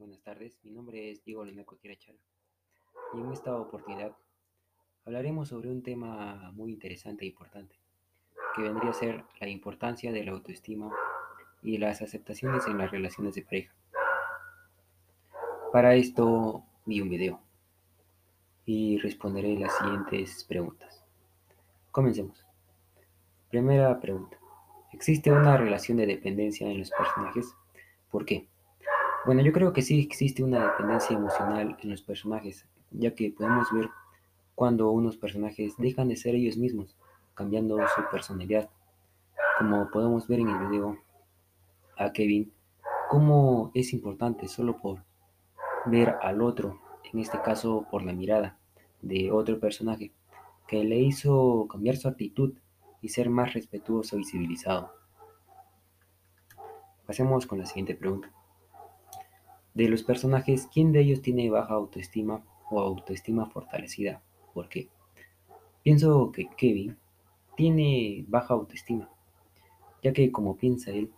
Buenas tardes, mi nombre es Diego Lenaco Tirachara y en esta oportunidad hablaremos sobre un tema muy interesante e importante, que vendría a ser la importancia de la autoestima y las aceptaciones en las relaciones de pareja. Para esto vi un video y responderé las siguientes preguntas. Comencemos. Primera pregunta. ¿Existe una relación de dependencia en los personajes? ¿Por qué? Bueno, yo creo que sí existe una dependencia emocional en los personajes, ya que podemos ver cuando unos personajes dejan de ser ellos mismos, cambiando su personalidad. Como podemos ver en el video a Kevin, cómo es importante solo por ver al otro, en este caso por la mirada de otro personaje, que le hizo cambiar su actitud y ser más respetuoso y civilizado. Pasemos con la siguiente pregunta. De los personajes, ¿quién de ellos tiene baja autoestima o autoestima fortalecida? ¿Por qué? Pienso que Kevin tiene baja autoestima, ya que como piensa él,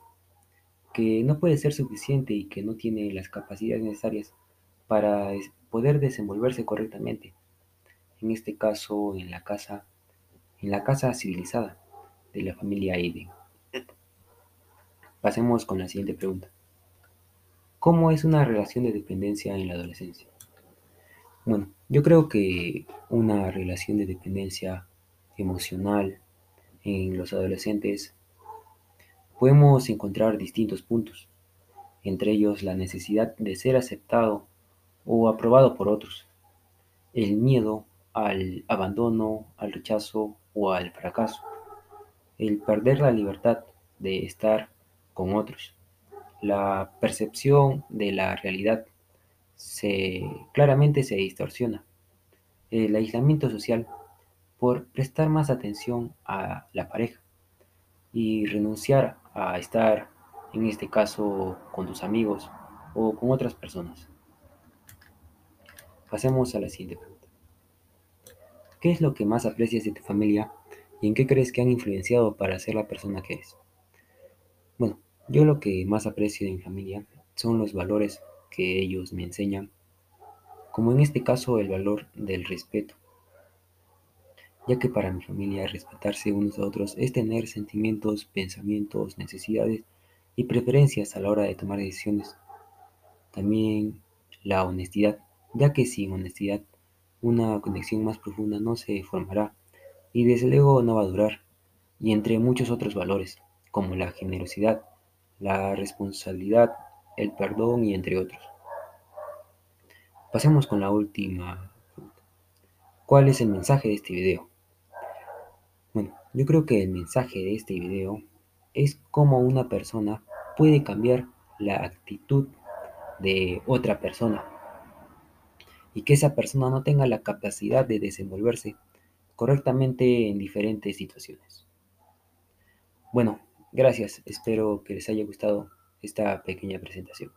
que no puede ser suficiente y que no tiene las capacidades necesarias para poder desenvolverse correctamente. En este caso, en la casa, en la casa civilizada de la familia Aiden. Pasemos con la siguiente pregunta. ¿Cómo es una relación de dependencia en la adolescencia? Bueno, yo creo que una relación de dependencia emocional en los adolescentes podemos encontrar distintos puntos, entre ellos la necesidad de ser aceptado o aprobado por otros, el miedo al abandono, al rechazo o al fracaso, el perder la libertad de estar con otros, la percepción de la realidad se, claramente se distorsiona. El aislamiento social por prestar más atención a la pareja y renunciar a estar, en este caso, con tus amigos o con otras personas. Pasemos a la siguiente pregunta. ¿Qué es lo que más aprecias de tu familia y en qué crees que han influenciado para ser la persona que eres? Bueno, yo lo que más aprecio de mi familia son los valores que ellos me enseñan, como en este caso el valor del respeto, ya que para mi familia respetarse unos a otros es tener sentimientos, pensamientos, necesidades y preferencias a la hora de tomar decisiones. También la honestidad, ya que sin honestidad una conexión más profunda no se formará y desde luego no va a durar, y entre muchos otros valores, como la generosidad, la responsabilidad, el perdón y entre otros. Pasemos con la última. ¿Cuál es el mensaje de este video? Bueno, yo creo que el mensaje de este video es cómo una persona puede cambiar la actitud de otra persona y que esa persona no tenga la capacidad de desenvolverse correctamente en diferentes situaciones. Bueno, Gracias, espero que les haya gustado esta pequeña presentación.